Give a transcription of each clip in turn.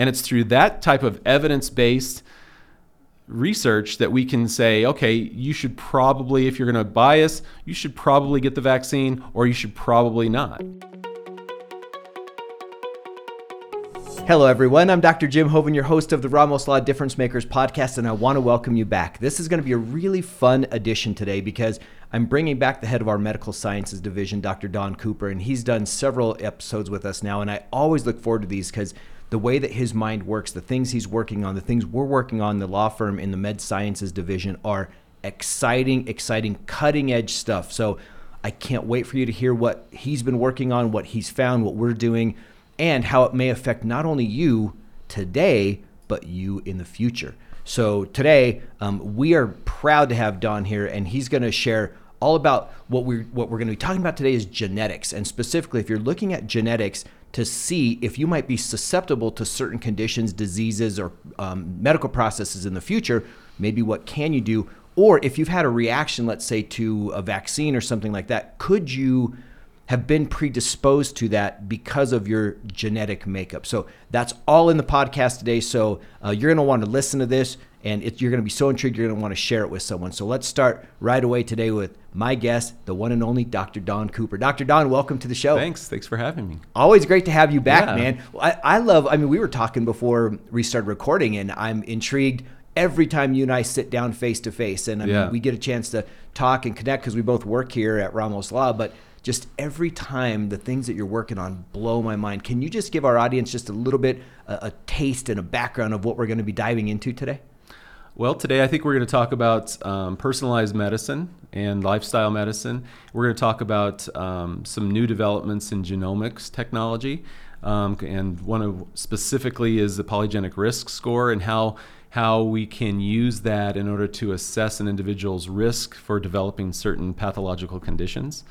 And it's through that type of evidence based research that we can say, okay, you should probably, if you're going to bias, you should probably get the vaccine or you should probably not. Hello, everyone. I'm Dr. Jim Hoven, your host of the Ramos Law Difference Makers podcast, and I want to welcome you back. This is going to be a really fun edition today because I'm bringing back the head of our medical sciences division, Dr. Don Cooper, and he's done several episodes with us now. And I always look forward to these because the way that his mind works, the things he's working on, the things we're working on, the law firm in the med sciences division are exciting, exciting, cutting edge stuff. So I can't wait for you to hear what he's been working on, what he's found, what we're doing and how it may affect not only you today, but you in the future. So today, um, we are proud to have Don here, and he's going to share all about what we're what we're going to be talking about today is genetics, and specifically, if you're looking at genetics to see if you might be susceptible to certain conditions, diseases, or um, medical processes in the future, maybe what can you do? Or if you've had a reaction, let's say to a vaccine or something like that, could you have been predisposed to that because of your genetic makeup. So that's all in the podcast today. So uh, you're going to want to listen to this and it, you're going to be so intrigued, you're going to want to share it with someone. So let's start right away today with my guest, the one and only Dr. Don Cooper. Dr. Don, welcome to the show. Thanks. Thanks for having me. Always great to have you back, yeah. man. I, I love, I mean, we were talking before we started recording, and I'm intrigued every time you and I sit down face to face. And I mean, yeah. we get a chance to talk and connect because we both work here at Ramos Law. But just every time the things that you're working on blow my mind. Can you just give our audience just a little bit a, a taste and a background of what we're going to be diving into today? Well, today I think we're going to talk about um, personalized medicine and lifestyle medicine. We're going to talk about um, some new developments in genomics technology, um, and one of specifically is the polygenic risk score and how how we can use that in order to assess an individual's risk for developing certain pathological conditions.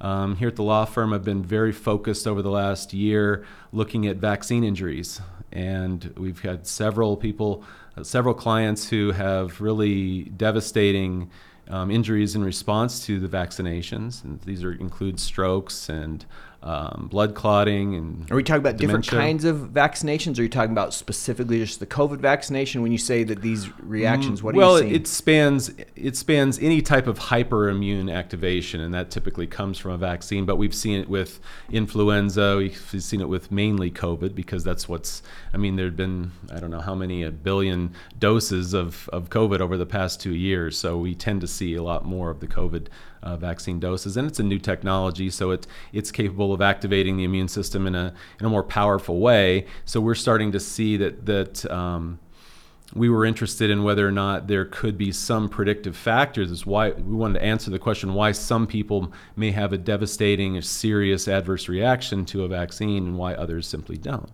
Um, here at the law firm, I've been very focused over the last year looking at vaccine injuries. And we've had several people, several clients who have really devastating um, injuries in response to the vaccinations. And these are, include strokes and um, blood clotting and are we talking about dementia. different kinds of vaccinations or are you talking about specifically just the covid vaccination when you say that these reactions mm, what well, are you seeing? it spans it spans any type of hyperimmune activation and that typically comes from a vaccine but we've seen it with influenza we've seen it with mainly covid because that's what's i mean there've been i don't know how many a billion doses of, of covid over the past two years so we tend to see a lot more of the covid uh, vaccine doses. And it's a new technology, so it's it's capable of activating the immune system in a in a more powerful way. So we're starting to see that that. Um, we were interested in whether or not there could be some predictive factors. Is why we wanted to answer the question why some people may have a devastating or serious adverse reaction to a vaccine and why others simply don't.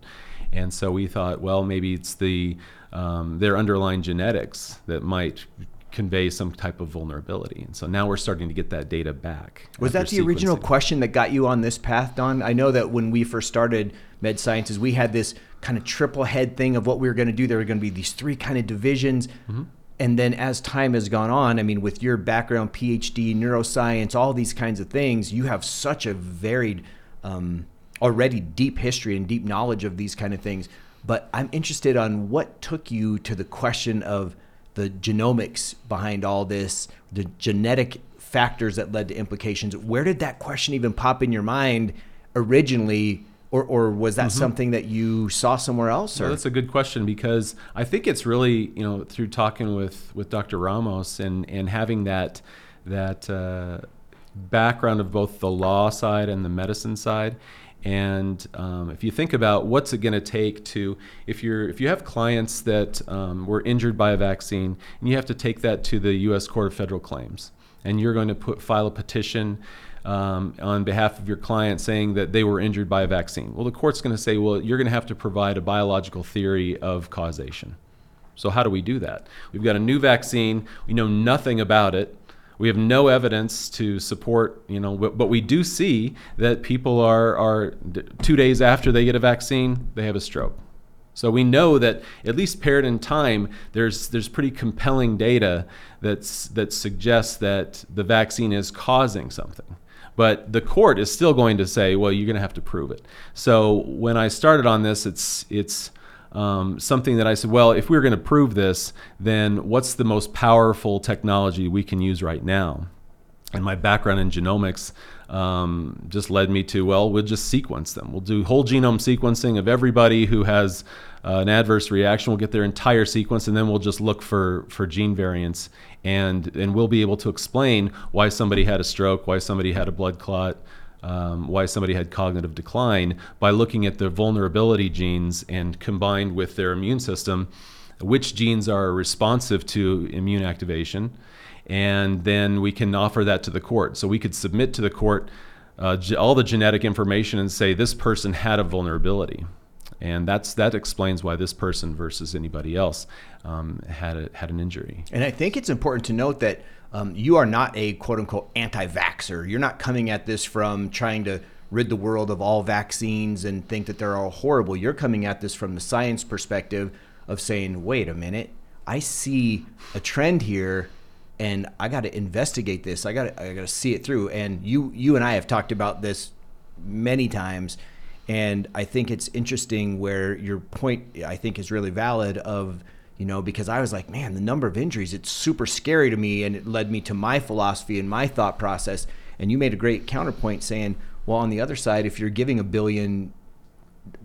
And so we thought, well, maybe it's the um, their underlying genetics that might convey some type of vulnerability. And so now we're starting to get that data back. Was that the original question that got you on this path, Don? I know that when we first started med sciences, we had this kind of triple head thing of what we were going to do. There were going to be these three kind of divisions. Mm-hmm. And then as time has gone on, I mean, with your background, PhD, neuroscience, all these kinds of things, you have such a varied, um, already deep history and deep knowledge of these kind of things. But I'm interested on what took you to the question of the genomics behind all this, the genetic factors that led to implications. Where did that question even pop in your mind originally? Or, or was that mm-hmm. something that you saw somewhere else? Well, that's a good question because I think it's really you know through talking with, with Dr. Ramos and, and having that that uh, background of both the law side and the medicine side, and um, if you think about what's it going to take to, if you're if you have clients that um, were injured by a vaccine, and you have to take that to the U.S. Court of Federal Claims, and you're going to put file a petition um, on behalf of your client saying that they were injured by a vaccine. Well, the court's going to say, well, you're going to have to provide a biological theory of causation. So how do we do that? We've got a new vaccine. We know nothing about it. We have no evidence to support, you know, but we do see that people are, are two days after they get a vaccine, they have a stroke. So we know that at least paired in time, there's there's pretty compelling data that's that suggests that the vaccine is causing something. But the court is still going to say, well, you're going to have to prove it. So when I started on this, it's it's um, something that I said, well, if we we're going to prove this, then what's the most powerful technology we can use right now? And my background in genomics um, just led me to, well, we'll just sequence them. We'll do whole genome sequencing of everybody who has uh, an adverse reaction. We'll get their entire sequence, and then we'll just look for, for gene variants, and, and we'll be able to explain why somebody had a stroke, why somebody had a blood clot, um, why somebody had cognitive decline by looking at the vulnerability genes and combined with their immune system, which genes are responsive to immune activation. And then we can offer that to the court. So we could submit to the court uh, all the genetic information and say this person had a vulnerability. And that's that explains why this person versus anybody else um, had a, had an injury. And I think it's important to note that um, you are not a quote unquote anti vaxxer. You're not coming at this from trying to rid the world of all vaccines and think that they're all horrible. You're coming at this from the science perspective of saying, wait a minute, I see a trend here and I got to investigate this. I got I got to see it through. And you you and I have talked about this many times and I think it's interesting where your point I think is really valid of you know, because I was like, man, the number of injuries, it's super scary to me. And it led me to my philosophy and my thought process. And you made a great counterpoint saying, well, on the other side, if you're giving a billion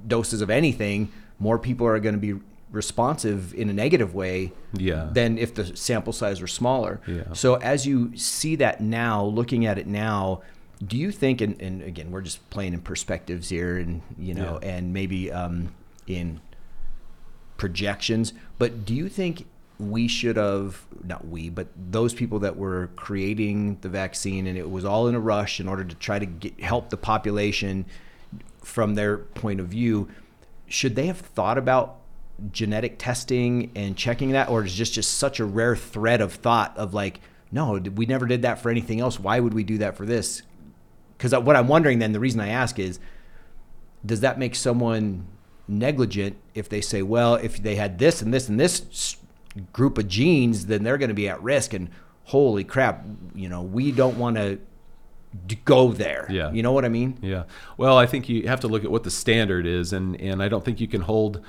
doses of anything, more people are going to be responsive in a negative way yeah. than if the sample size were smaller. Yeah. So as you see that now, looking at it now, do you think, and, and again, we're just playing in perspectives here and, you know, Yeah. and maybe um, in projections. But do you think we should have not we, but those people that were creating the vaccine and it was all in a rush in order to try to get, help the population from their point of view, should they have thought about genetic testing and checking that, or is just just such a rare thread of thought of like, no, we never did that for anything else. Why would we do that for this? Because what I'm wondering then, the reason I ask is, does that make someone negligent if they say, well, if they had this and this and this group of genes, then they're going to be at risk. And holy crap, you know, we don't want to go there. Yeah. You know what I mean? Yeah. Well, I think you have to look at what the standard is, and, and I don't think you can hold.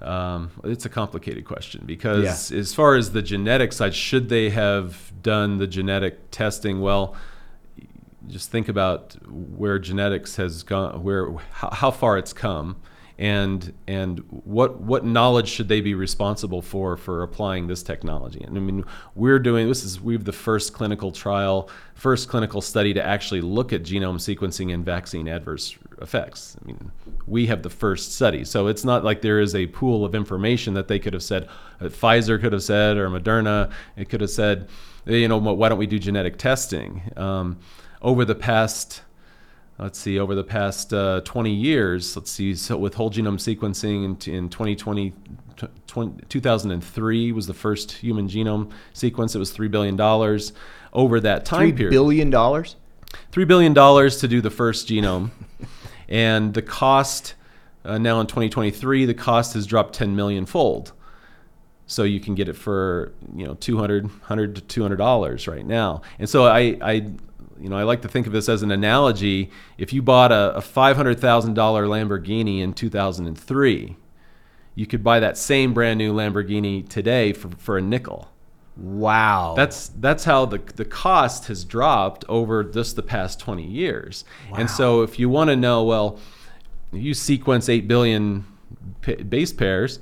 Um, it's a complicated question because as far as the genetic side, should they have done the genetic testing? Well, just think about where genetics has gone, where how, how far it's come, and and what what knowledge should they be responsible for for applying this technology? And I mean, we're doing this is we have the first clinical trial, first clinical study to actually look at genome sequencing and vaccine adverse effects. I mean, we have the first study, so it's not like there is a pool of information that they could have said, uh, Pfizer could have said, or Moderna, it could have said, you know, why don't we do genetic testing? Um, over the past let's see over the past uh, 20 years let's see so with whole genome sequencing in, in 2020 20, 2003 was the first human genome sequence. It was $3 billion over that time Three period billion dollars. $3 billion to do the first genome. And the cost uh, now in 2023 the cost has dropped 10 million fold. So you can get it for you know 200 100 to 200 dollars right now. And so I, I you know i like to think of this as an analogy if you bought a, a $500000 lamborghini in 2003 you could buy that same brand new lamborghini today for, for a nickel Wow. that's that's how the the cost has dropped over just the past 20 years. And so if you want to know, well, you sequence 8 billion pa- base pairs,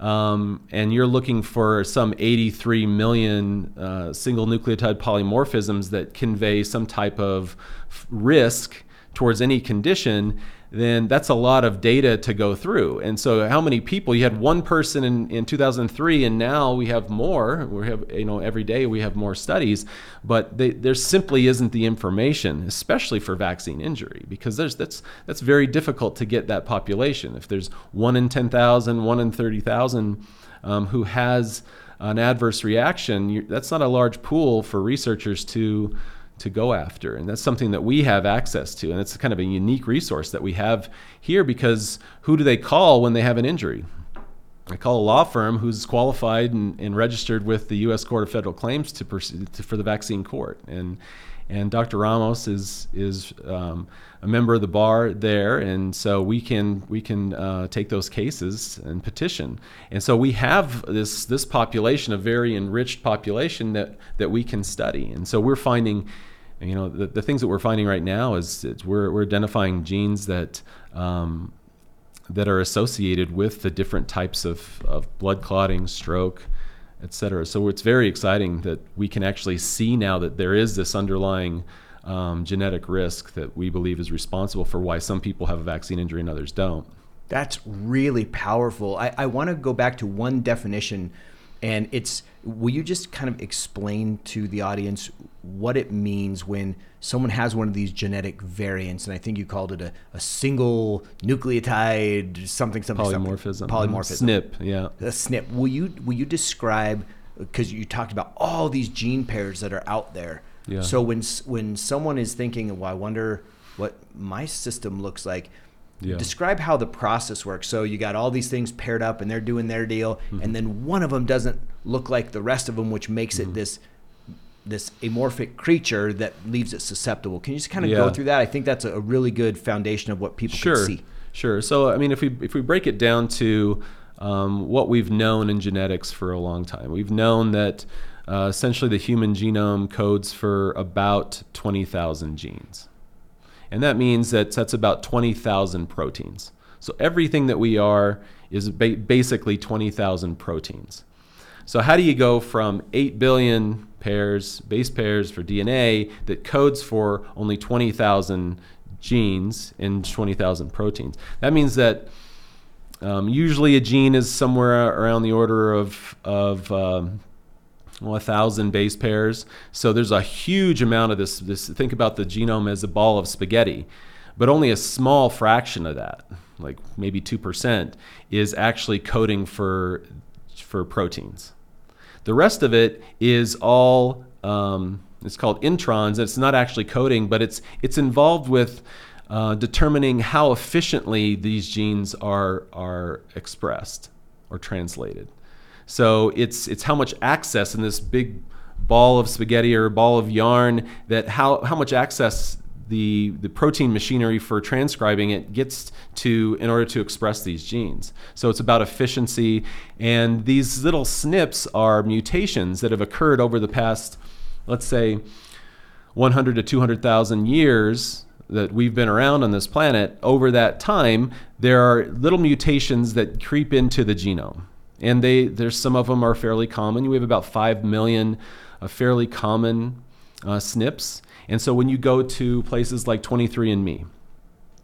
um, and you're looking for some 83 million uh, single nucleotide polymorphisms that convey some type of risk towards any condition, then that's a lot of data to go through. And so, how many people? You had one person in, in 2003, and now we have more. We have, you know, every day we have more studies, but they, there simply isn't the information, especially for vaccine injury, because there's that's that's very difficult to get that population. If there's one in 10,000, one in 30,000 um, who has an adverse reaction, that's not a large pool for researchers to to go after. And that's something that we have access to. And it's kind of a unique resource that we have here because who do they call when they have an injury? I call a law firm who's qualified and, and registered with the U.S. Court of Federal Claims to, to for the vaccine court. And and Dr. Ramos is is um, a member of the bar there, and so we can we can uh, take those cases and petition. And so we have this this population, a very enriched population that that we can study. And so we're finding, you know, the, the things that we're finding right now is, we're we're identifying genes that. Um, that are associated with the different types of, of blood clotting, stroke, et cetera. So it's very exciting that we can actually see now that there is this underlying um, genetic risk that we believe is responsible for why some people have a vaccine injury and others don't. That's really powerful. I, I want to go back to one definition, and it's will you just kind of explain to the audience what it means when someone has one of these genetic variants? And I think you called it a, a single nucleotide something something polymorphism. Something. Polymorphism. SNP, yeah. A SNP. Will you will you describe because you talked about all these gene pairs that are out there. Yeah. So when when someone is thinking, well, I wonder what my system looks like. Yeah. Describe how the process works. So you got all these things paired up, and they're doing their deal, Mm-hmm. and then one of them doesn't look like the rest of them, which makes Mm-hmm. it this this amorphic creature that leaves it susceptible. Can you just kind of go through that? I think that's a really good foundation of what people Sure, can see. sure. So I mean, if we if we break it down to um, what we've known in genetics for a long time, we've known that uh, essentially the human genome codes for about twenty thousand genes, and that means that that's about twenty thousand proteins. So everything that we are is ba- basically twenty thousand proteins. So how do you go from 8 billion pairs, base pairs for DNA that codes for only 20,000 genes and 20,000 proteins? That means that um, usually a gene is somewhere around the order of, of um, well, a thousand base pairs. So there's a huge amount of this, this. Think about the genome as a ball of spaghetti, but only a small fraction of that, like maybe 2%, is actually coding for, for proteins. The rest of it is all um, it's called introns. It's not actually coding, but it's it's involved with uh, determining how efficiently these genes are are expressed or translated. So it's it's how much access in this big ball of spaghetti or ball of yarn that how how much access the the protein machinery for transcribing it gets to in order to express these genes. So it's about efficiency and these little SNPs are mutations that have occurred over the past let's say 100 to 200,000 years that we've been around on this planet over that time there are little mutations that creep into the genome and they there's some of them are fairly common we have about 5 million uh, fairly common uh, SNPs and so when you go to places like 23andme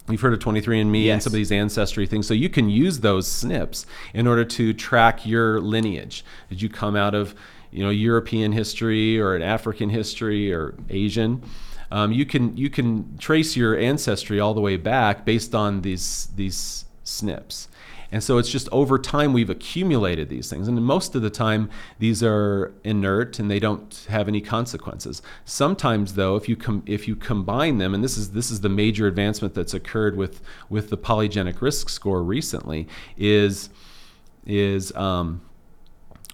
You've heard of 23andMe and some of these ancestry things. So you can use those SNPs in order to track your lineage. Did you come out of, you know, European history or an African history or Asian? Um, you can you can trace your ancestry all the way back based on these these SNPs. And so it's just over time we've accumulated these things. And most of the time, these are inert and they don't have any consequences. Sometimes, though, if you com- if you combine them, and this is this is the major advancement that's occurred with with the polygenic risk score recently, is is um,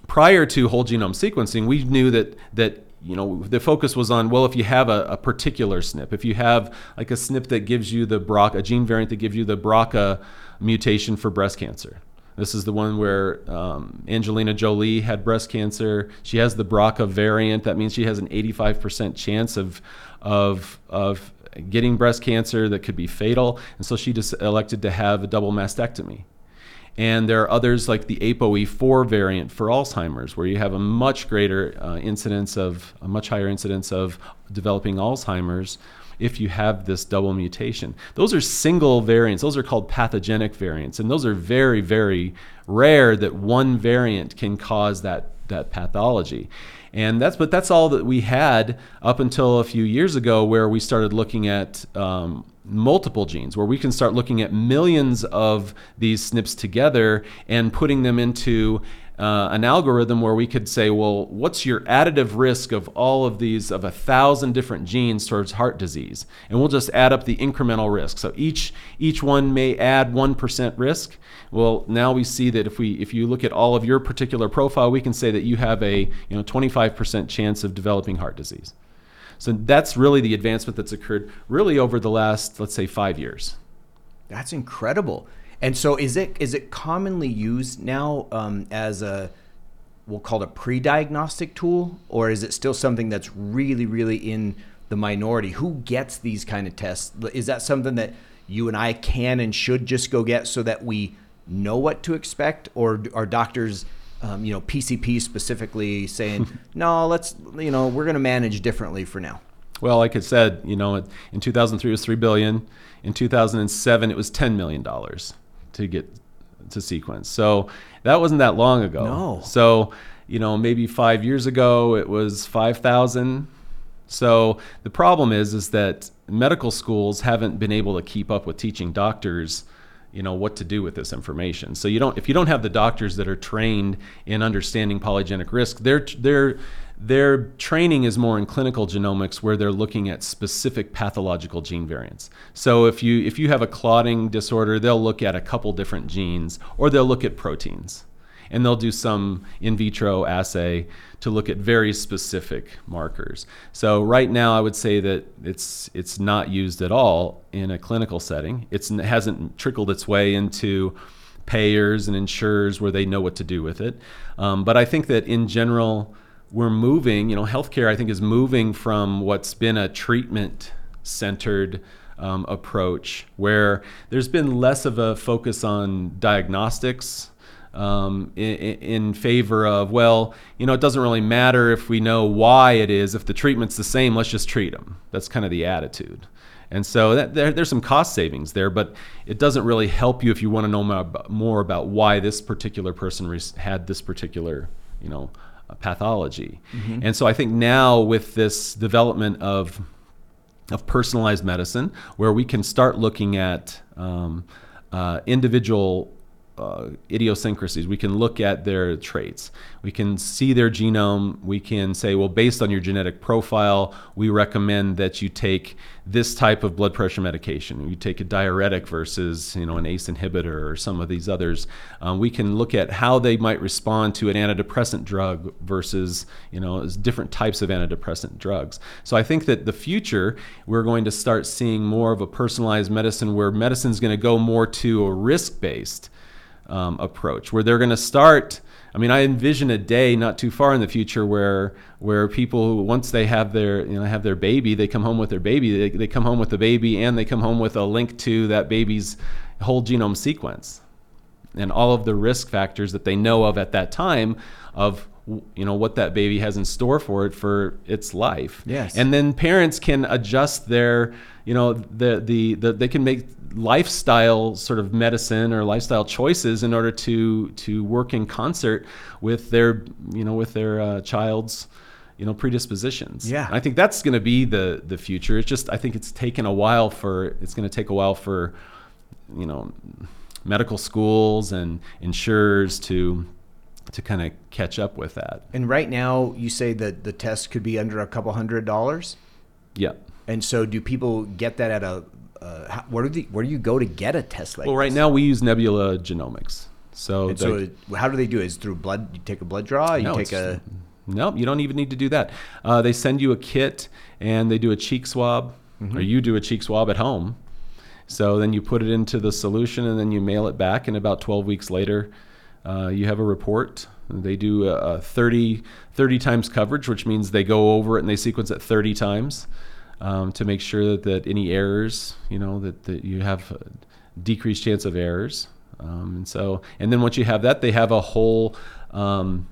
prior to whole genome sequencing, we knew that that you know the focus was on well if you have a, a particular SNP, if you have like a SNP that gives you the BRCA, a gene variant that gives you the BRCA mutation for breast cancer. This is the one where um, Angelina Jolie had breast cancer. She has the BRCA variant. That means she has an 85% chance of of of getting breast cancer that could be fatal, and so she just elected to have a double mastectomy. And there are others like the ApoE4 variant for Alzheimer's, where you have a much greater uh, incidence of a much higher incidence of developing Alzheimer's if you have this double mutation. Those are single variants. Those are called pathogenic variants, and those are very, very rare that one variant can cause that that pathology. And that's but that's all that we had up until a few years ago, where we started looking at um, multiple genes, where we can start looking at millions of these SNPs together and putting them into uh, an algorithm where we could say, well, what's your additive risk of all of these, of a thousand different genes towards heart disease? And we'll just add up the incremental risk. So each, each one may add 1% risk. Well, now we see that if, we, if you look at all of your particular profile, we can say that you have a you know, 25% chance of developing heart disease. So that's really the advancement that's occurred really over the last, let's say, five years. That's incredible. And so, is it is it commonly used now um, as a we'll call it a pre-diagnostic tool, or is it still something that's really, really in the minority? Who gets these kind of tests? Is that something that you and I can and should just go get so that we know what to expect, or are doctors, um, you know, PCP specifically saying, no, let's, you know, we're going to manage differently for now? Well, like I said, you know, in 2003 it was three billion. In 2007 it was 10 million dollars to get to sequence. So that wasn't that long ago. No. So you know, maybe five years ago it was 5,000. So the problem is, is that medical schools haven't been able to keep up with teaching doctors you know what to do with this information. So you don't if you don't have the doctors that are trained in understanding polygenic risk, their their their training is more in clinical genomics where they're looking at specific pathological gene variants. So if you if you have a clotting disorder, they'll look at a couple different genes or they'll look at proteins and they'll do some in vitro assay to look at very specific markers. So right now, I would say that it's it's not used at all in a clinical setting. It's, it hasn't trickled its way into payers and insurers where they know what to do with it. Um, but I think that in general, we're moving. You know, healthcare I think is moving from what's been a treatment centered um, approach where there's been less of a focus on diagnostics um, in, in, favor of, well, you know, it doesn't really matter if we know why it is. If the treatment's the same, let's just treat them. That's kind of the attitude. And so that, there, there's some cost savings there, but it doesn't really help you if you want to know more about, more about why this particular person had this particular, you know, pathology. Mm-hmm. And so I think now with this development of of personalized medicine, where we can start looking at um, uh, individual uh, idiosyncrasies. We can look at their traits. We can see their genome. We can say, well, based on your genetic profile, we recommend that you take this type of blood pressure medication. You take a diuretic versus, you know, an ACE inhibitor or some of these others. Um, we can look at how they might respond to an antidepressant drug versus, you know, different types of antidepressant drugs. So I think that the future, we're going to start seeing more of a personalized medicine where medicine is going to go more to a risk-based um, approach, where they're going to start. I mean, I envision a day not too far in the future where where people once they have their you know have their baby, they come home with their baby. They, they come home with the baby, and they come home with a link to that baby's whole genome sequence and all of the risk factors that they know of at that time of you know what that baby has in store for it for its life. Yes. And then parents can adjust their you know the the, the they can make lifestyle sort of medicine or lifestyle choices in order to to work in concert with their you know with their uh, child's you know predispositions. Yeah, I think that's going to be the the future. It's just I think it's taken a while for it's going to take a while for you know medical schools and insurers to to kind of catch up with that. And right now, you say that the test could be under a couple hundred dollars. Yeah. And so, do people get that at a uh, where do the, where do you go to get a test like well right this? now we use nebula genomics. So, the, so how do they do it? Is through blood you take a blood draw? You no, take a no you don't even need to do that. Uh, they send you a kit and they do a cheek swab mm-hmm. or you do a cheek swab at home. So then you put it into the solution and then you mail it back and about 12 weeks later uh, you have a report. They do a, a 30, 30 times coverage which means they go over it and they sequence it 30 times um, to make sure that, that any errors, you know, that, that you have decreased chance of errors. Um, and so, and then once you have that, they have a whole um,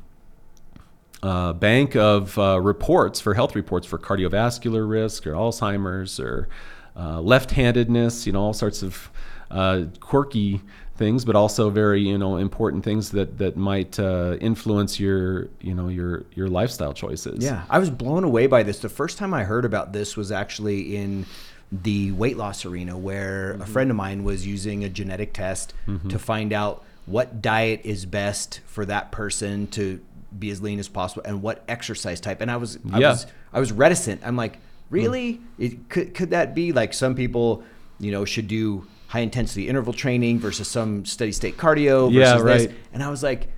uh, bank of uh, reports for health reports for cardiovascular risk or Alzheimer's or uh, left-handedness, you know, all sorts of uh, quirky things, but also very you know important things that that might uh, influence your you know your your lifestyle choices. Yeah, I was blown away by this. The first time I heard about this was actually in the weight loss arena, where mm-hmm. a friend of mine was using a genetic test mm-hmm. to find out what diet is best for that person to be as lean as possible and what exercise type. And I was I yeah. was I was reticent. I'm like, really? Mm. It, could could that be like some people, you know, should do high intensity interval training versus some steady state cardio versus yeah, right. this. And I was like,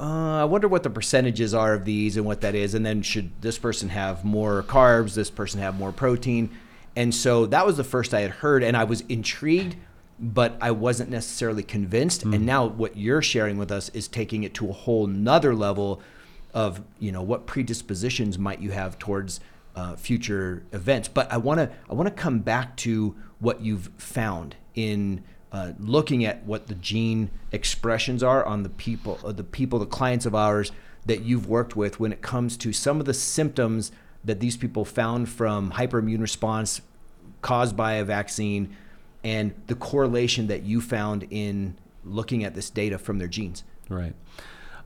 uh, I wonder what the percentages are of these and what that is. And then should this person have more carbs, this person have more protein? And so that was the first I had heard, and I was intrigued, but I wasn't necessarily convinced. Mm. And now what you're sharing with us is taking it to a whole nother level of, you know, what predispositions might you have towards uh, future events. But I want to I want to come back to what you've found in uh, looking at what the gene expressions are on the people, uh, the people, the clients of ours that you've worked with when it comes to some of the symptoms that these people found from hyperimmune response caused by a vaccine and the correlation that you found in looking at this data from their genes. Right.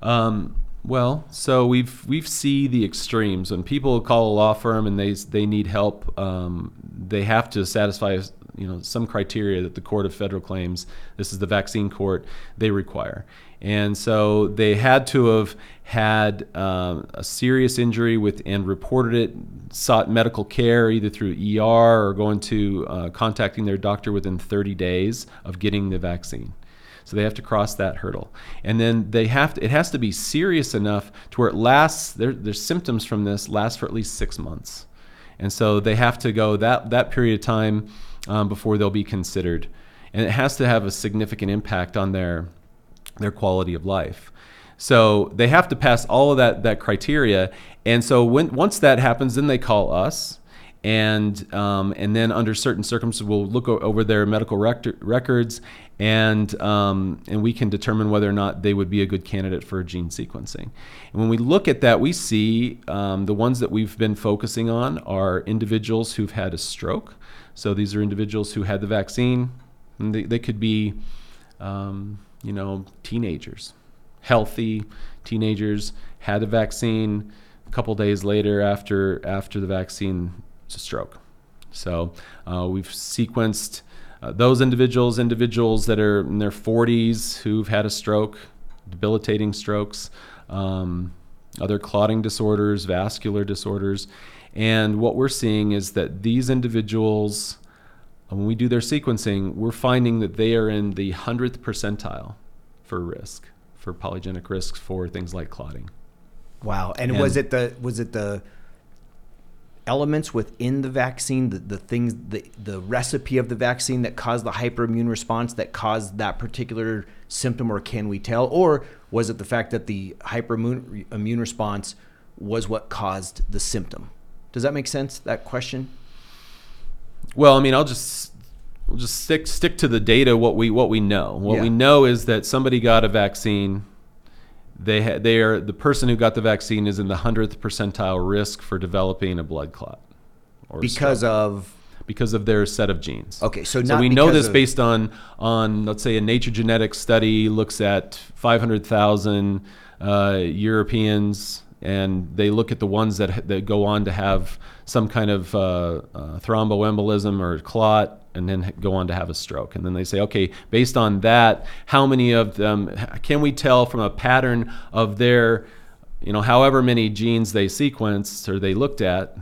Um, well, so we've we've see the extremes when people call a law firm and they they need help. Um, they have to satisfy you know some criteria that the Court of Federal Claims, this is the vaccine court, they require. And so they had to have had um, a serious injury with and reported it, sought medical care either through ER or going to uh, contacting their doctor within 30 days of getting the vaccine. So they have to cross that hurdle, and then they have to. It has to be serious enough to where it lasts. Their, their symptoms from this last for at least six months, and so they have to go that that period of time um, before they'll be considered, and it has to have a significant impact on their their quality of life. So they have to pass all of that that criteria, and so when once that happens, then they call us, and um, and then under certain circumstances, we'll look over their medical rec- records, and um, and we can determine whether or not they would be a good candidate for gene sequencing. And when we look at that, we see um, the ones that we've been focusing on are individuals who've had a stroke. So these are individuals who had the vaccine. And they, they could be, um, you know, teenagers, healthy teenagers, had the vaccine. A couple days later, after after the vaccine, it's a stroke. So uh, we've sequenced uh, those individuals, individuals that are in their 40s who've had a stroke, debilitating strokes, um, other clotting disorders, vascular disorders. And what we're seeing is that these individuals, when we do their sequencing, we're finding that they are in the 100th percentile for risk, for polygenic risks for things like clotting. Wow. And, And- was it the was it the elements within the vaccine, the, the things the the recipe of the vaccine that caused the hyperimmune response that caused that particular symptom or can we tell? Or was it the fact that the hyperimmune immune response was what caused the symptom? Does that make sense? That question? Well, I mean, I'll just we'll just stick stick to the data. What we what we know. What Yeah. we know is that somebody got a vaccine. They ha- they are the person who got the vaccine is in the hundredth percentile risk for developing a blood clot. Or Because of because of their set of genes. Okay, so so we know this of- based on on let's say a Nature Genetics study looks at five hundred thousand uh, Europeans and they look at the ones that that go on to have some kind of uh, uh, thromboembolism or clot, and then go on to have a stroke. And then they say, okay, based on that, how many of them can we tell from a pattern of their, you know, however many genes they sequenced or they looked at,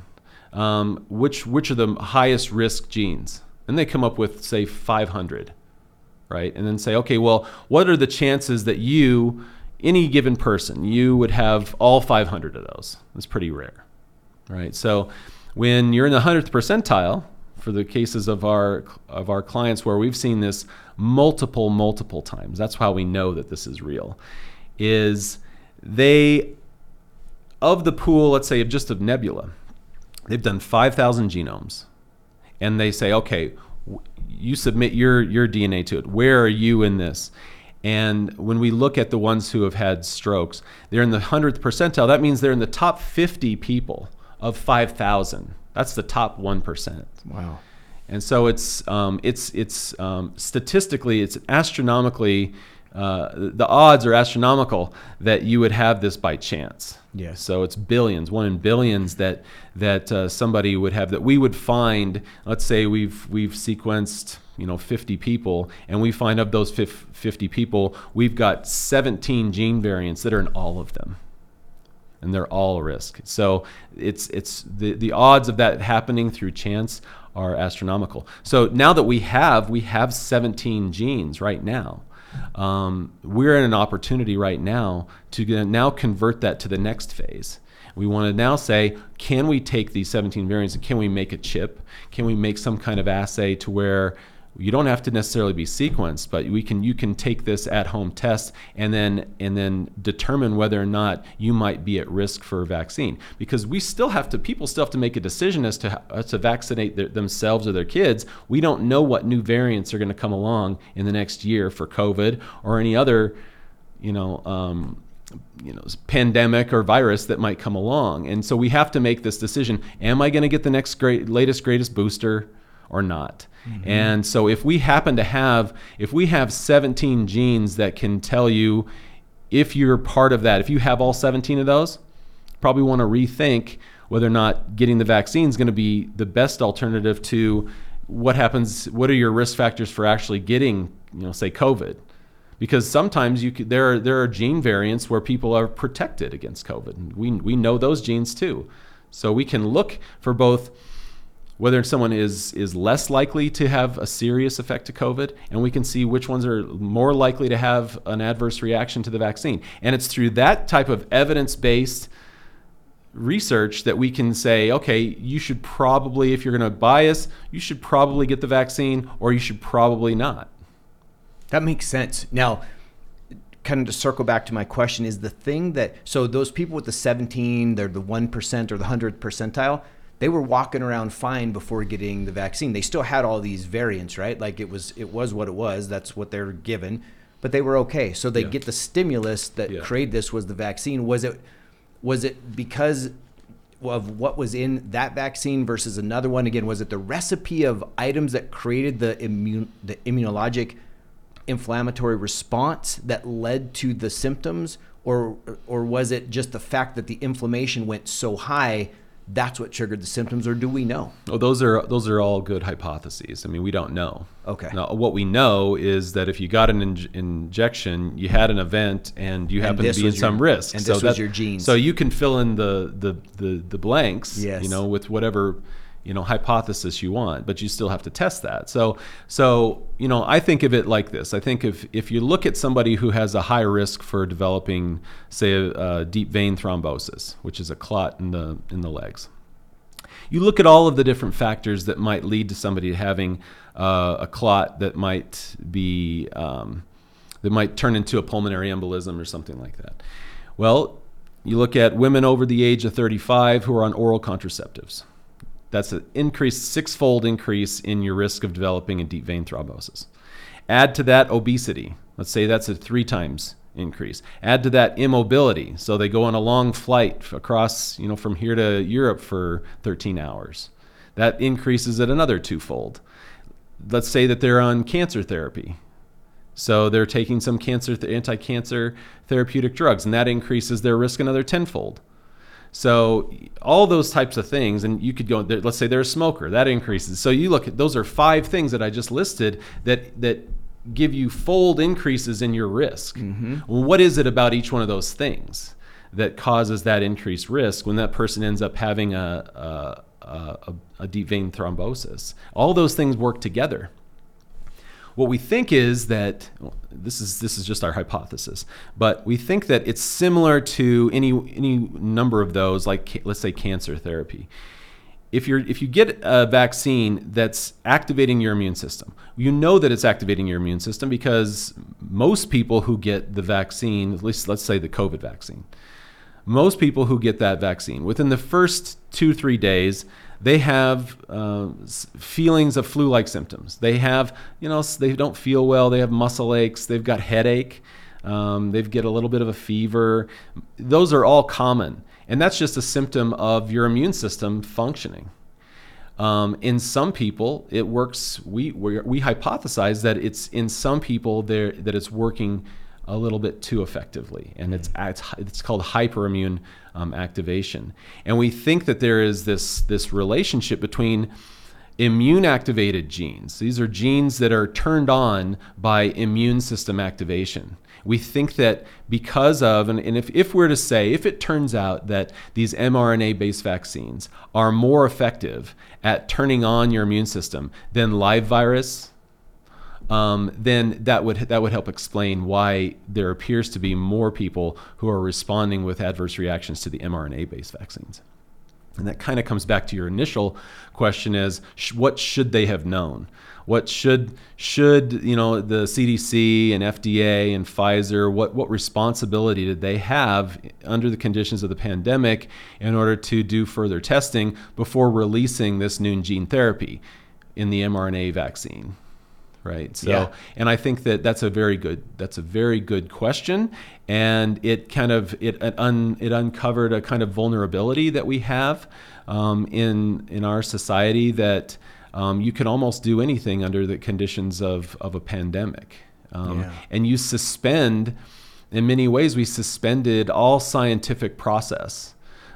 um, which which are the highest risk genes? And they come up with say 500, right? And then say, okay, well, what are the chances that you any given person, you would have all 500 of those. It's pretty rare, right? So when you're in the 100th percentile, for the cases of our of our clients where we've seen this multiple multiple times, that's how we know that this is real. Is they of the pool, let's say of just of nebula, they've done 5,000 genomes, and they say, okay, you submit your your DNA to it. Where are you in this? And when we look at the ones who have had strokes, they're in the 100th percentile. That means they're in the top 50 people of 5,000. That's the top 1%. wow. And so it's um, it's it's um, statistically it's astronomically uh, the odds are astronomical that you would have this by chance. Yes. So it's billions, one in billions that that uh, somebody would have that we would find. Let's say we've we've sequenced you know 50 people and we find of those 50 people we've got 17 gene variants that are in all of them and they're all risk. So it's it's the the odds of that happening through chance are astronomical. So now that we have we have 17 genes right now. um, we're in an opportunity right now to now convert that to the next phase. We want to now say, can we take these 17 variants and can we make a chip? Can we make some kind of assay to where you don't have to necessarily be sequenced, but we can you can take this at home test and then and then determine whether or not you might be at risk for a vaccine because we still have to people still have to make a decision as to how, to vaccinate their, themselves or their kids. We don't know what new variants are going to come along in the next year for COVID or any other, you know. Um, you know pandemic or virus that might come along and so we have to make this decision am i going to get the next great latest greatest booster or not Mm-hmm. And so if we happen to have if we have 17 genes that can tell you if you're part of that, if you have all 17 of those, probably want to rethink whether or not getting the vaccine is going to be the best alternative to what happens what are your risk factors for actually getting, you know, say COVID because sometimes you could, there are, there are gene variants where people are protected against COVID. We we know those genes too, so we can look for both whether someone is is less likely to have a serious effect to COVID, and we can see which ones are more likely to have an adverse reaction to the vaccine. And it's through that type of evidence-based research that we can say, okay, you should probably, if you're going to bias, you should probably get the vaccine, or you should probably not. That makes sense. Now, kind of to circle back to my question, is the thing that so those people with the 17, they're the one percent or the hundredth percentile they were walking around fine before getting the vaccine. They still had all these variants, right? Like it was it was what it was. That's what they're given, but they were okay. So they yeah. get the stimulus that yeah. created this was the vaccine. Was it was it because of what was in that vaccine versus another one? Again, was it the recipe of items that created the immune the immunologic inflammatory response that led to the symptoms, or or was it just the fact that the inflammation went so high? That's what triggered the symptoms, or do we know? Oh, those are those are all good hypotheses. I mean, we don't know. Okay. Now, what we know is that if you got an in- injection, you had an event, and you happen to be in your, some risk. And so this was your genes. So you can fill in the the the, the blanks. Yes. You know, with whatever you know hypothesis you want but you still have to test that. So so you know i think of it like this. I think if if you look at somebody who has a high risk for developing say a, a deep vein thrombosis which is a clot in the in the legs you look at all of the different factors that might lead to somebody having uh, a clot that might be um, that might turn into a pulmonary embolism or something like that. Well you look at women over the age of 35 who are on oral contraceptives that's an increased six-fold increase in your risk of developing a deep vein thrombosis. Add to that obesity. Let's say that's a three times increase. Add to that immobility. So they go on a long flight across, you know, from here to Europe for 13 hours. That increases it another twofold. Let's say that they're on cancer therapy. So they're taking some cancer anti-cancer therapeutic drugs, and that increases their risk another tenfold. So all those types of things, and you could go. Let's say they're a smoker, that increases. So you look at those are five things that I just listed that that give you fold increases in your risk. Mm-hmm. Well, what is it about each one of those things that causes that increased risk when that person ends up having a, a, a, a deep vein thrombosis? All those things work together. What we think is that well, this is this is just our hypothesis, but we think that it's similar to any any number of those, like let's say cancer therapy. If you're if you get a vaccine that's activating your immune system, you know that it's activating your immune system because most people who get the vaccine, at least let's say the COVID vaccine, most people who get that vaccine within the first two three days they have uh, feelings of flu-like symptoms. They have, you know, they don't feel well. They have muscle aches. They've got headache. Um, they get a little bit of a fever. Those are all common, and that's just a symptom of your immune system functioning. Um, in some people, it works. We, we we hypothesize that it's in some people there that it's working a little bit too effectively, and it's it's, it's called hyperimmune um, activation. And we think that there is this this relationship between immune activated genes. These are genes that are turned on by immune system activation. We think that because of, and, and if, if we're to say, if it turns out that these mRNA based vaccines are more effective at turning on your immune system than live virus, um, then that would that would help explain why there appears to be more people who are responding with adverse reactions to the mRNA-based vaccines. And that kind of comes back to your initial question: is sh- what should they have known? What should should you know the CDC and FDA and Pfizer? What what responsibility did they have under the conditions of the pandemic in order to do further testing before releasing this new gene therapy in the mRNA vaccine? Right so Yeah. and i think that that's a very good that's a very good question and it kind of it it, un, it uncovered a kind of vulnerability that we have um, in in our society that um, you can almost do anything under the conditions of of a pandemic um, Yeah. and you suspend in many ways we suspended all scientific process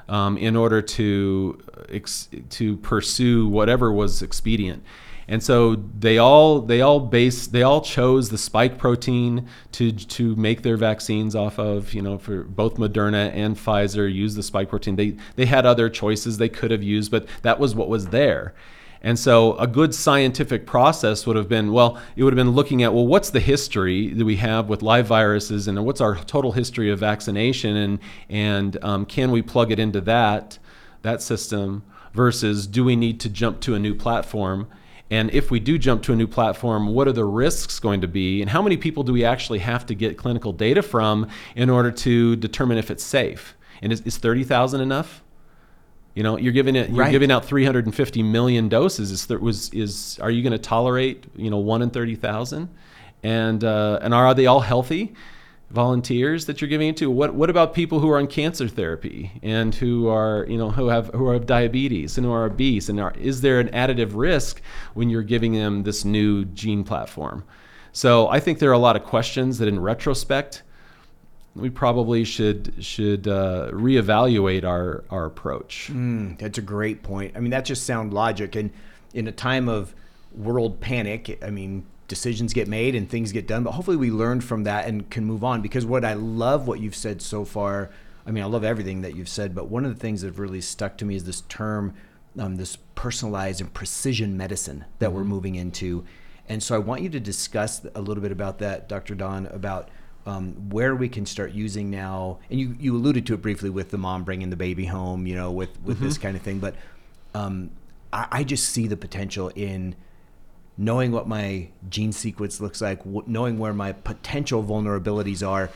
um, in order to ex- to pursue whatever was expedient. And so they all they all base they all chose the spike protein to to make their vaccines off of. You know, for both Moderna and Pfizer use the spike protein. They they had other choices they could have used, but that was what was there. And so a good scientific process would have been well, it would have been looking at well, what's the history that we have with live viruses, and what's our total history of vaccination, and and um, can we plug it into that that system versus do we need to jump to a new platform? And if we do jump to a new platform, what are the risks going to be? And how many people do we actually have to get clinical data from in order to determine if it's safe? And is, is 30,000 enough? You know, you're giving it, you're Right. giving out 350 million doses. Is there was is are you going to tolerate you know one in 30,000? And uh, and are they all healthy volunteers that you're giving it to? What what about people who are on cancer therapy and who are you know who have who have diabetes and who are obese? And are, is there an additive risk when you're giving them this new gene platform? So I think there are a lot of questions that, in retrospect, we probably should should uh, reevaluate our our approach. Mm, that's a great point. I mean, that just sound logic. And in a time of world panic, I mean, decisions get made and things get done. But hopefully, we learned from that and can move on. Because what I love what you've said so far. I mean, I love everything that you've said. But one of the things that really stuck to me is this term, um, this personalized and precision medicine that we're moving into. And so I want you to discuss a little bit about that, Dr. Don, about um, where we can start using now. And you, you alluded to it briefly with the mom bringing the baby home, you know, with, with this kind of thing. But um, I, I just see the potential in knowing what my gene sequence looks like, knowing where my potential vulnerabilities are,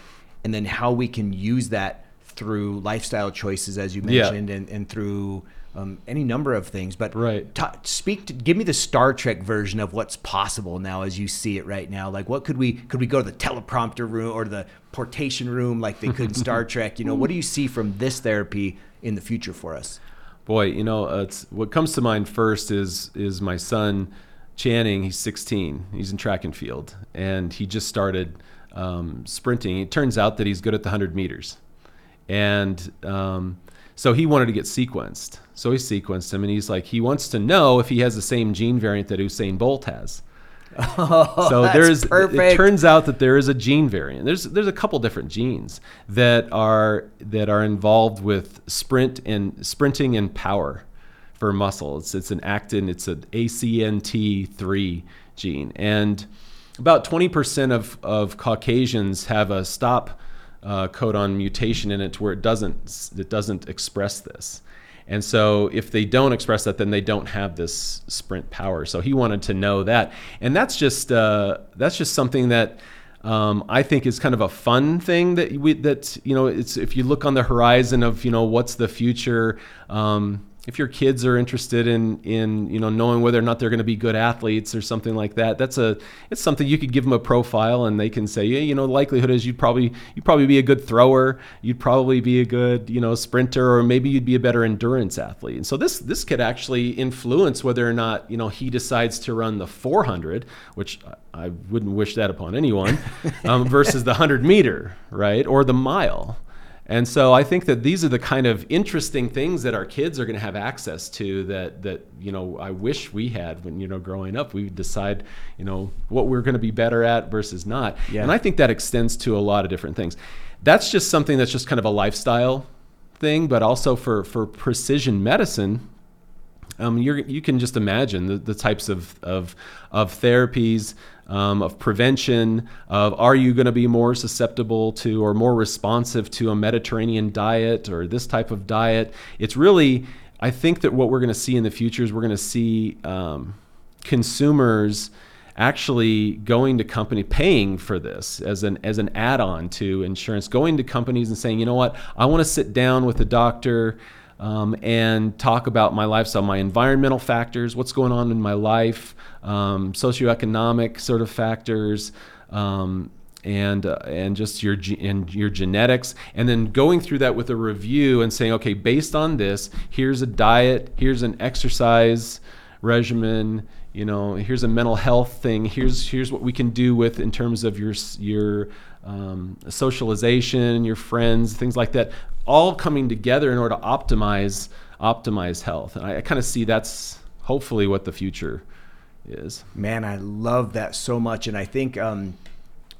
and then how we can use that through lifestyle choices, as you Yeah. mentioned, and, and through um, any number of things. But Right. ta- speak to, give me the Star Trek version of what's possible now as you see it right now. Like, what could we could we go to the teleprompter room or the portation room like they could in Star Trek? You know, what do you see from this therapy in the future for us? Boy, you know, uh, it's, what comes to mind first is is my son Channing. He's 16. He's in track and field, and he just started um, sprinting. It turns out that he's good at the 100 meters, and um, so he wanted to get sequenced. So he sequenced him, and he's like, he wants to know if he has the same gene variant that Usain Bolt has. so that's there's perfect. it turns out that there is a gene variant. There's there's a couple different genes that are that are involved with sprint and sprinting and power for muscle. It's it's an actin, it's an ACTN3 gene. And about 20% of, of Caucasians have a stop uh, codon mutation in it to where it doesn't it doesn't express this. And so if they don't express that, then they don't have this sprint power. So he wanted to know that, and that's just uh, that's just something that um, I think is kind of a fun thing that we that you know it's if you look on the horizon of you know what's the future. Um, if your kids are interested in in you know knowing whether or not they're going to be good athletes or something like that, that's a it's something you could give them a profile and they can say, yeah, you know, the likelihood is you'd probably you'd probably be a good thrower, you'd probably be a good you know sprinter, or maybe you'd be a better endurance athlete. And so this this could actually influence whether or not you know he decides to run the 400, which I wouldn't wish that upon anyone, um, versus the 100 meter, right, or the mile. And so I think that these are the kind of interesting things that our kids are going to have access to that that you know I wish we had when you know growing up we decide you know what we're going to be better at versus not. Yeah. And I think that extends to a lot of different things. That's just something that's just kind of a lifestyle thing, but also for for precision medicine um, you can just imagine the, the types of, of, of therapies, um, of prevention, of are you going to be more susceptible to or more responsive to a Mediterranean diet or this type of diet. It's really, I think that what we're going to see in the future is we're going to see um, consumers actually going to company paying for this as an as an add-on to insurance going to companies and saying you know what i want to sit down with a doctor um, and talk about my lifestyle, my environmental factors, what's going on in my life, um, socioeconomic sort of factors, um, and uh, and just your and your genetics, and then going through that with a review and saying, okay, based on this, here's a diet, here's an exercise regimen, you know, here's a mental health thing, here's here's what we can do with in terms of your your um, socialization, your friends, things like that, all coming together in order to optimize optimize health. And I, I kind of see that's hopefully what the future is. Man, I love that so much, and I think um,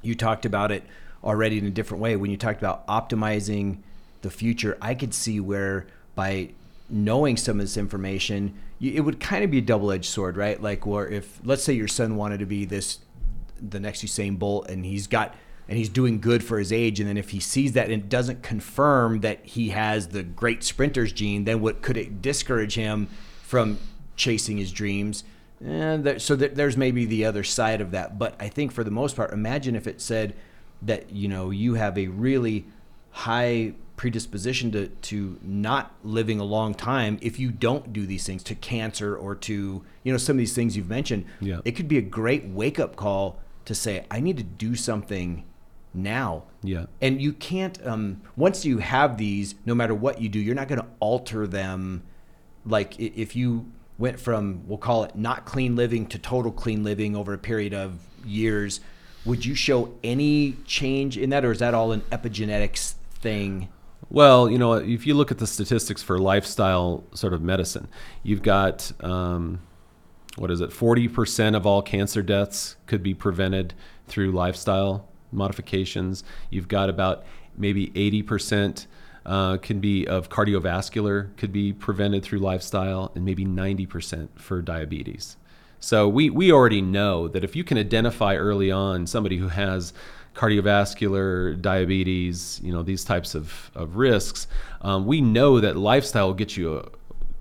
you talked about it already in a different way when you talked about optimizing the future. I could see where by knowing some of this information, it would kind of be a double-edged sword, right? Like, where if let's say your son wanted to be this the next Usain Bolt, and he's got and he's doing good for his age. And then if he sees that and it doesn't confirm that he has the great sprinter's gene, then what could it discourage him from chasing his dreams? And there, so there, there's maybe the other side of that. But I think for the most part, imagine if it said that you know you have a really high predisposition to to not living a long time if you don't do these things to cancer or to you know some of these things you've mentioned. Yeah. It could be a great wake up call to say I need to do something now. Yeah. And you can't um, once you have these, no matter what you do, you're not going to alter them. Like if you went from we'll call it not clean living to total clean living over a period of years, would you show any change in that, or is that all an epigenetics thing? Well, you know, if you look at the statistics for lifestyle sort of medicine, you've got um, what is it? Forty percent of all cancer deaths could be prevented through lifestyle modifications. You've got about maybe 80% uh, can be of cardiovascular could be prevented through lifestyle, and maybe 90% for diabetes. So we, we already know that if you can identify early on somebody who has cardiovascular, diabetes, you know, these types of, of risks, um, we know that lifestyle will get you a,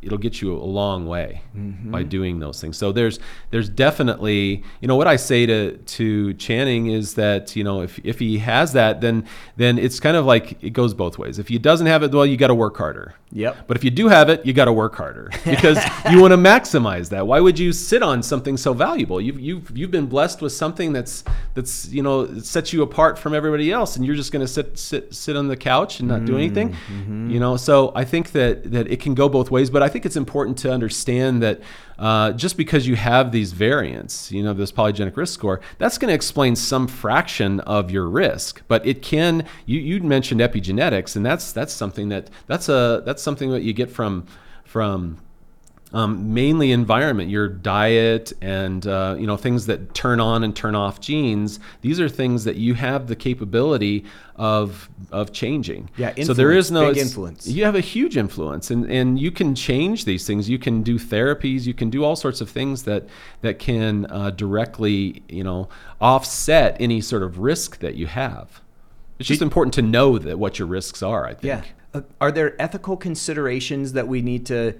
it'll get you a long way mm-hmm. by doing those things. So there's there's definitely you know what I say to to Channing is that you know if if he has that then then it's kind of like it goes both ways. If he doesn't have it, well you got to work harder. Yep. But if you do have it, you got to work harder because you want to maximize that. Why would you sit on something so valuable? You've you've you've been blessed with something that's that's you know sets you apart from everybody else, and you're just going to sit sit sit on the couch and not mm-hmm. do anything. Mm-hmm. You know, so I think that that it can go both ways, but I think it's important to understand that uh, just because you have these variants, you know, this polygenic risk score, that's going to explain some fraction of your risk. But it can. You, you mentioned epigenetics, and that's that's something that that's a that's something that you get from from um, mainly environment, your diet, and uh, you know things that turn on and turn off genes. These are things that you have the capability of of changing. Yeah, so there is no big influence. You have a huge influence, and and you can change these things. You can do therapies. You can do all sorts of things that that can uh, directly you know offset any sort of risk that you have. It's just important to know that what your risks are. I think. Yeah. Uh, are there ethical considerations that we need to?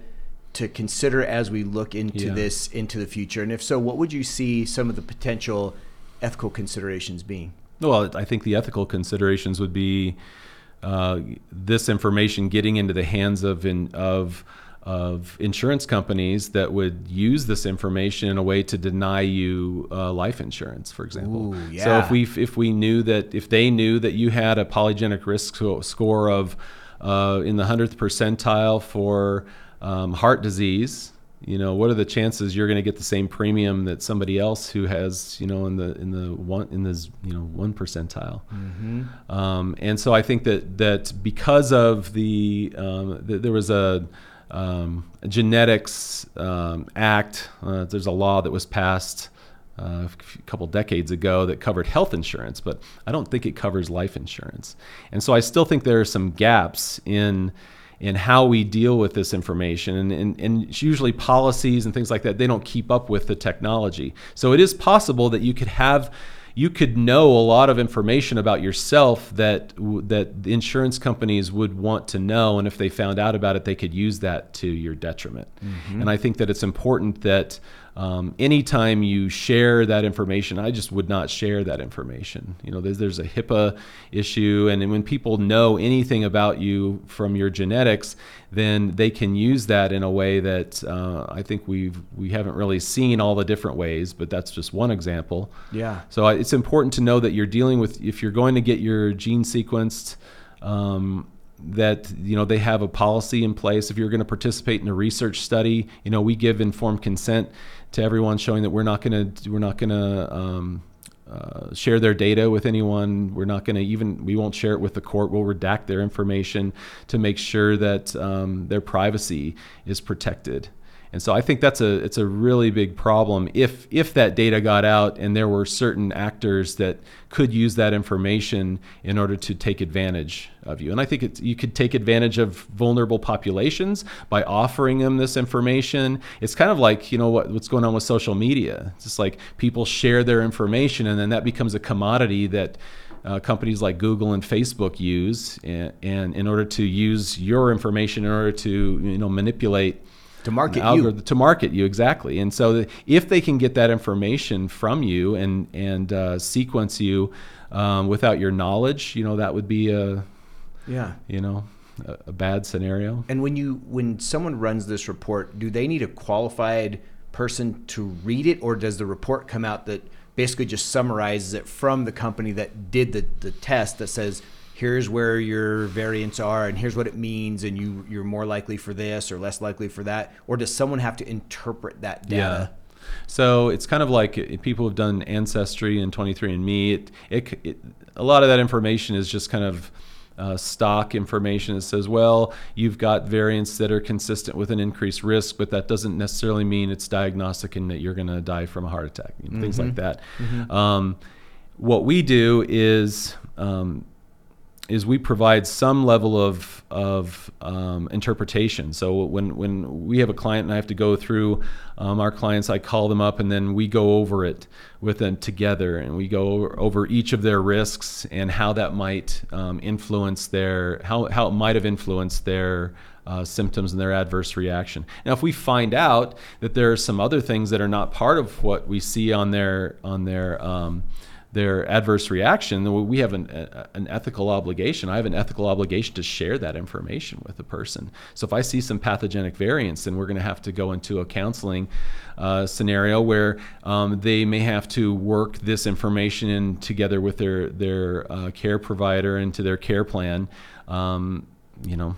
To consider as we look into yeah. this into the future? And if so, what would you see some of the potential ethical considerations being? Well, I think the ethical considerations would be uh, this information getting into the hands of in, of of insurance companies that would use this information in a way to deny you uh, life insurance, for example. Ooh, yeah. So if we if we knew that if they knew that you had a polygenic risk score of uh, in the hundredth percentile for um, heart disease, you know, what are the chances you're going to get the same premium that somebody else who has, you know, in the in the one in this you know one percentile? Mm-hmm. Um, and so I think that that because of the, um, the there was a, um, a genetics um, act, uh, there's a law that was passed. Uh, a couple decades ago that covered health insurance, but I don't think it covers life insurance. And so I still think there are some gaps in in how we deal with this information. And, and, and usually policies and things like that they don't keep up with the technology. So it is possible that you could have you could know a lot of information about yourself that that the insurance companies would want to know. And if they found out about it they could use that to your detriment. Mm-hmm. and i think that it's important that um, anytime you share that information, I just would not share that information. You know, there's, there's a HIPAA issue, and when people know anything about you from your genetics, then they can use that in a way that uh, I think we've we haven't really seen all the different ways, but that's just one example. Yeah. So it's important to know that you're dealing with if you're going to get your gene sequenced. Um, that you know they have a policy in place if you're going to participate in a research study you know we give informed consent to everyone, showing that we're not going to we're not going to um, uh, share their data with anyone. We're not going to even we won't share it with the court. We'll redact their information to make sure that um, their privacy is protected. And so I think that's a it's a really big problem if if that data got out and there were certain actors that could use that information in order to take advantage of you. And I think you could take advantage of vulnerable populations by offering them this information. It's kind of like you know what, what's going on with social media. It's just like people share their information and then that becomes a commodity that uh, companies like Google and Facebook use, and, and, in order to use your information in order to you know manipulate to market you. to market you exactly. And so if they can get that information from you and and uh, sequence you um, without your knowledge you know that would be a yeah. you know a, a bad scenario. And when you when someone runs this report do they need a qualified person to read it? Or does the report come out that basically just summarizes it from the company that did the, the test that says here's where your variants are and here's what it means and you you're more likely for this or less likely for that or does someone have to interpret that data yeah. so it's kind of like people have done ancestry and 23andme it, it, it a lot of that information is just kind of uh, stock information that says, well, you've got variants that are consistent with an increased risk, but that doesn't necessarily mean it's diagnostic and that you're going to die from a heart attack, you know, mm-hmm. things like mm-hmm. that. Mm-hmm. Um, what we do is um, is we provide some level of of um, interpretation. So when when we have a client and I have to go through um, our clients, I call them up and then we go over it with them together, and we go over each of their risks and how that might um, influence their how how it might have influenced their uh, symptoms and their adverse reaction. Now, if we find out that there are some other things that are not part of what we see on their on their um, their adverse reaction, we have an, an ethical obligation. I have an ethical obligation to share that information with the person. So if I see some pathogenic variants, then we're going to have to go into a counseling uh, scenario where um, they may have to work this information in together with their their uh, care provider into their care plan. Um, you know,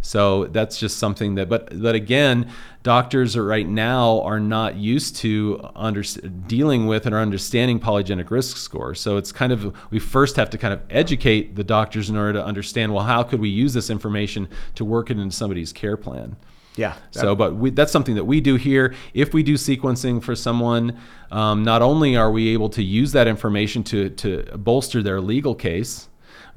so that's just something that, but but again, doctors are right now are not used to under, dealing with and are understanding polygenic risk score. So it's kind of we first have to kind of educate the doctors in order to understand well how could we use this information to work it into somebody's care plan. Yeah. So, but we, that's something that we do here. If we do sequencing for someone, um, not only are we able to use that information to to bolster their legal case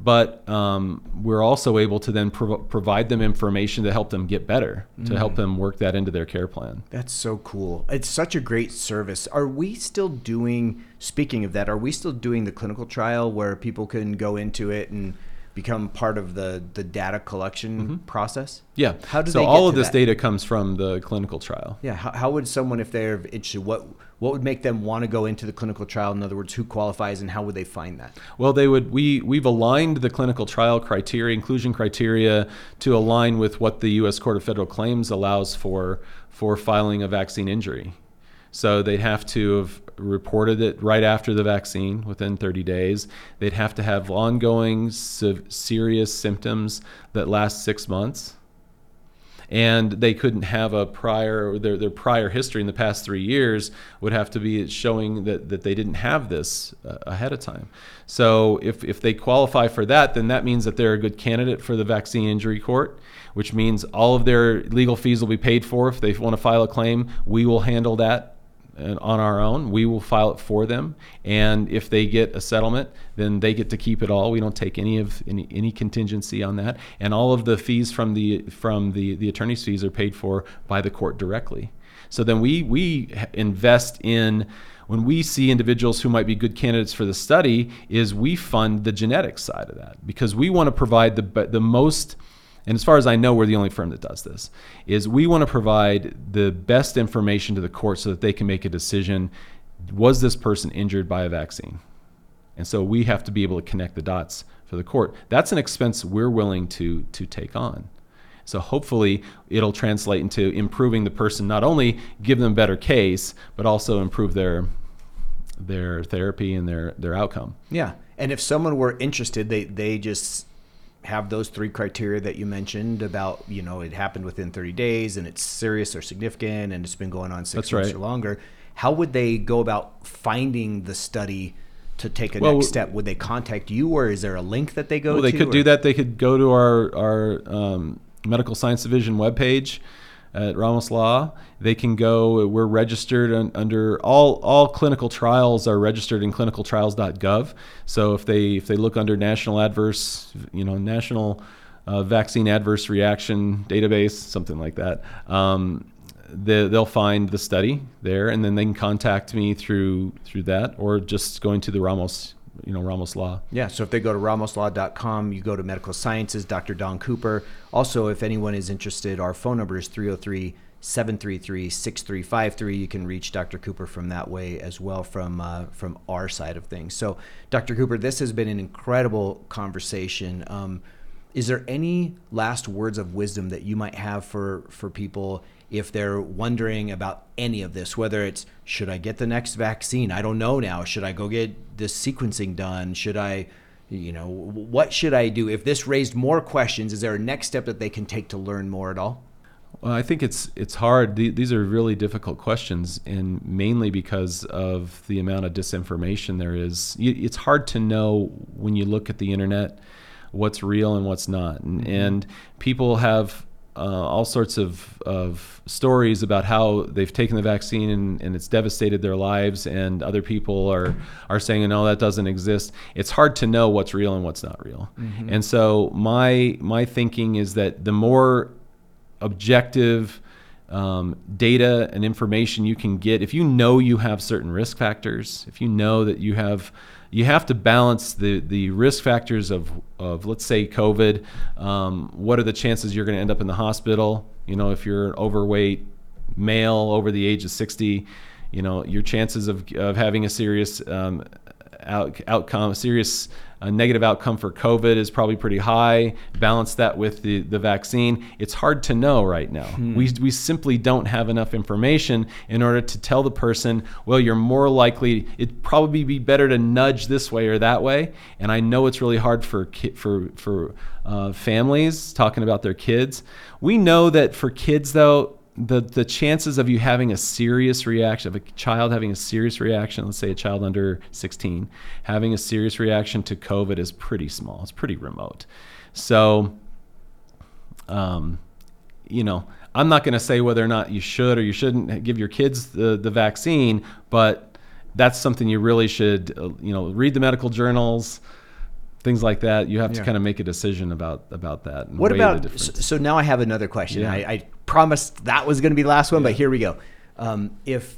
but um, we're also able to then prov- provide them information to help them get better, to help mm. them work that into their care plan. That's so cool. It's such a great service. Are we still doing, speaking of that, are we still doing the clinical trial where people can go into it and become part of the the data collection mm-hmm. process? Yeah. How do so all of this that? data comes from the clinical trial. Yeah. How, how would someone, if they're interested, what what would make them want to go into the clinical trial? In other words, who qualifies and how would they find that? Well, they would. We we've aligned the clinical trial criteria, inclusion criteria, to align with what the U.S. Court of Federal Claims allows for for filing a vaccine injury. So they'd have to have reported it right after the vaccine within 30 days. They'd have to have ongoing serious symptoms that last six months. And they couldn't have a prior, their, their prior history in the past three years would have to be showing that, that they didn't have this uh, ahead of time. So if, if they qualify for that, then that means that they're a good candidate for the vaccine injury court, which means all of their legal fees will be paid for if they want to file a claim. We will handle that on our own. We will file it for them, and if they get a settlement, then they get to keep it all. We don't take any of any, any contingency on that, and all of the fees from the from the the attorney's fees are paid for by the court directly. So then we we invest in when we see individuals who might be good candidates for the study is we fund the genetics side of that because we want to provide the the most and as far as I know, we're the only firm that does this, is we want to provide the best information to the court so that they can make a decision was this person injured by a vaccine? And so we have to be able to connect the dots for the court. That's an expense we're willing to, to take on. So hopefully it'll translate into improving the person, not only give them better case, but also improve their their therapy and their, their outcome. Yeah. And if someone were interested, they, they just have those three criteria that you mentioned about you know it happened within 30 days and it's serious or significant and it's been going on six That's months right. or longer how would they go about finding the study to take a Well, next step would they contact you or is there a link that they go Well, to they could or- do that. They could go to our our um, medical science division webpage at Ramos Law. They can go. We're registered un, under all all clinical trials are registered in clinicaltrials.gov. So if they if they look under national adverse, you know, national uh, vaccine adverse reaction database, something like that. Um, they, they'll find the study there, and then they can contact me through through that, or just going to the Ramos, you know, Ramos Law. Yeah, so if they go to ramoslaw.com, you go to medical sciences, Dr. Don Cooper. Also, if anyone is interested, our phone number is 303 733 6353. You can reach Dr. Cooper from that way as well from, uh, from our side of things. So, Dr. Cooper, this has been an incredible conversation. Um, is there any last words of wisdom that you might have for, for people if they're wondering about any of this, whether it's should I get the next vaccine? I don't know now. Should I go get this sequencing done? Should I, you know, what should I do? If this raised more questions, is there a next step that they can take to learn more at all? Well, I think it's it's hard. These are really difficult questions, and mainly because of the amount of disinformation there is. It's hard to know when you look at the internet what's real and what's not, and, mm-hmm. and people have uh, all sorts of, of stories about how they've taken the vaccine and, and it's devastated their lives, and other people are are saying, "No, that doesn't exist." It's hard to know what's real and what's not real, and so my my thinking is that the more objective um, data and information you can get if you know you have certain risk factors if you know that you have you have to balance the the risk factors of of let's say covid. Um, what are the chances you're going to end up in the hospital? You know if you're overweight male over the age of 60 you know your chances of, of having a serious um, out, outcome, serious uh, negative outcome for COVID is probably pretty high. Balance that with the, the vaccine. It's hard to know right now. We, we simply don't have enough information in order to tell the person, well, you're more likely, it'd probably be better to nudge this way or that way. And I know it's really hard for, for, for uh, families talking about their kids. We know that for kids, though, the the chances of you having a serious reaction of a child having a serious reaction let's say a child under 16 having a serious reaction to covid is pretty small. It's pretty remote. So um, you know i'm not going to say whether or not you should or you shouldn't give your kids the, the vaccine but that's something you really should uh, you know read the medical journals things like that you have Yeah. to kind of make a decision about about that and What about? So, now I have another question. Yeah. I, I promised that was going to be the last one, but here we go. Um, if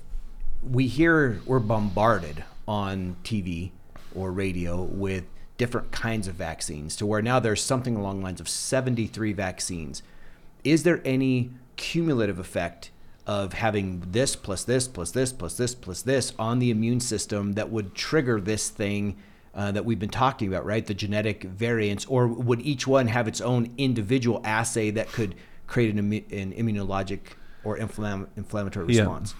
we hear we're bombarded on TV or radio with different kinds of vaccines, to where now there's something along the lines of 73 vaccines, is there any cumulative effect? Of having this plus this plus this plus this plus this on the immune system that would trigger this thing uh, that we've been talking about, right? The genetic variants, or would each one have its own individual assay that could create an, an immunologic or inflam- inflammatory Yeah. response?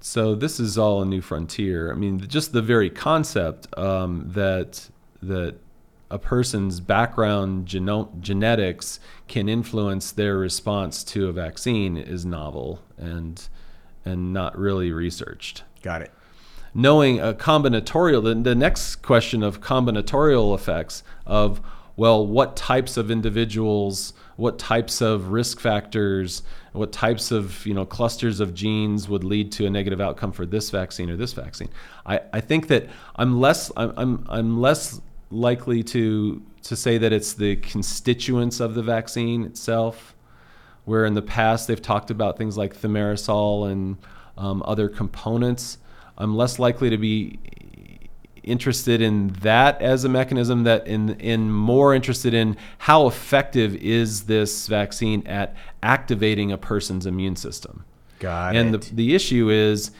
So this is all a new frontier. I mean, just the very concept um, that that a person's background geno- genetics can influence their response to a vaccine is novel and and not really researched. Got it. Knowing a combinatorial, the, the next question of combinatorial effects of well, what types of individuals, what types of risk factors, what types of you know clusters of genes would lead to a negative outcome for this vaccine or this vaccine. I, I think that I'm less I'm, I'm, I'm less likely to to say that it's the constituents of the vaccine itself, where in the past they've talked about things like thimerosal and um, other components. I'm less likely to be interested in that as a mechanism that in in more interested in how effective is this vaccine at activating a person's immune system. Got and it. the the issue is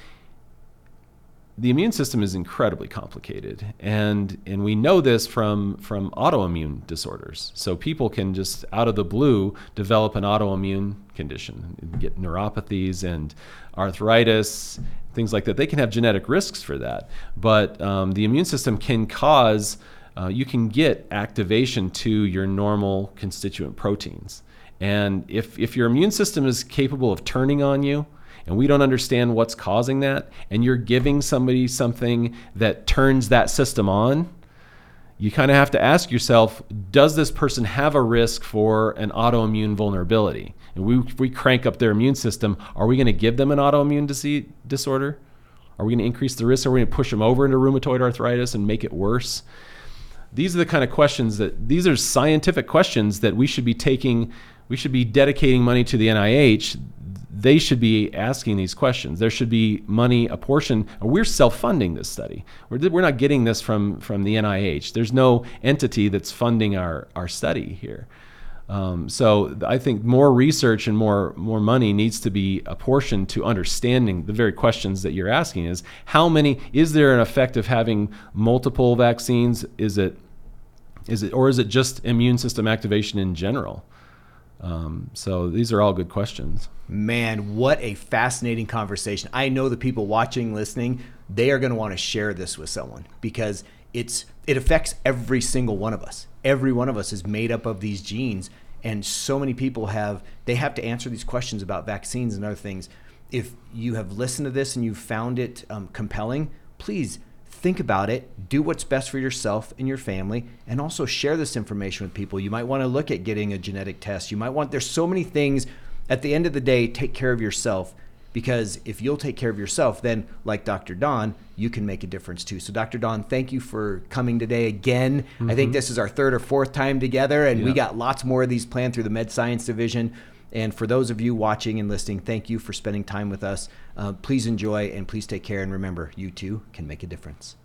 the immune system is incredibly complicated and and we know this from from autoimmune disorders so people can just out of the blue develop an autoimmune condition get neuropathies and arthritis things like that. They can have genetic risks for that but um, the immune system can cause uh, you can get activation to your normal constituent proteins. And if, if your immune system is capable of turning on you and we don't understand what's causing that, and you're giving somebody something that turns that system on, you kind of have to ask yourself does this person have a risk for an autoimmune vulnerability? And we, if we crank up their immune system, are we going to give them an autoimmune disease, disorder? Are we going to increase the risk? Are we going to push them over into rheumatoid arthritis and make it worse? These are the kind of questions that these are scientific questions that we should be taking. We should be dedicating money to the NIH they should be asking these questions. There should be money, a portion. We're self-funding this study. We're, we're not getting this from from the NIH. There's no entity that's funding our our study here. Um, so I think more research and more more money needs to be apportioned to understanding the very questions that you're asking. Is how many? Is there an effect of having multiple vaccines? Is it is it or is it just immune system activation in general? Um, so these are all good questions. Man, what a fascinating conversation. I know the people watching, listening, they are going to want to share this with someone because it's it affects every single one of us. Every one of us is made up of these genes and so many people have they have to answer these questions about vaccines and other things. If you have listened to this and you've found it um, compelling, please think about it, do what's best for yourself and your family, and also share this information with people. You might want to look at getting a genetic test. You might want, there's so many things. At the end of the day, take care of yourself because if you'll take care of yourself, then, like Dr. Don, you can make a difference too. So, Dr. Don, thank you for coming today again. Mm-hmm. I think mm-hmm. this is our third or fourth time together, and yeah. we got lots more of these planned through the Med Science Division. And for those of you watching and listening, thank you for spending time with us. Uh, please enjoy and please take care. And remember, you too can make a difference.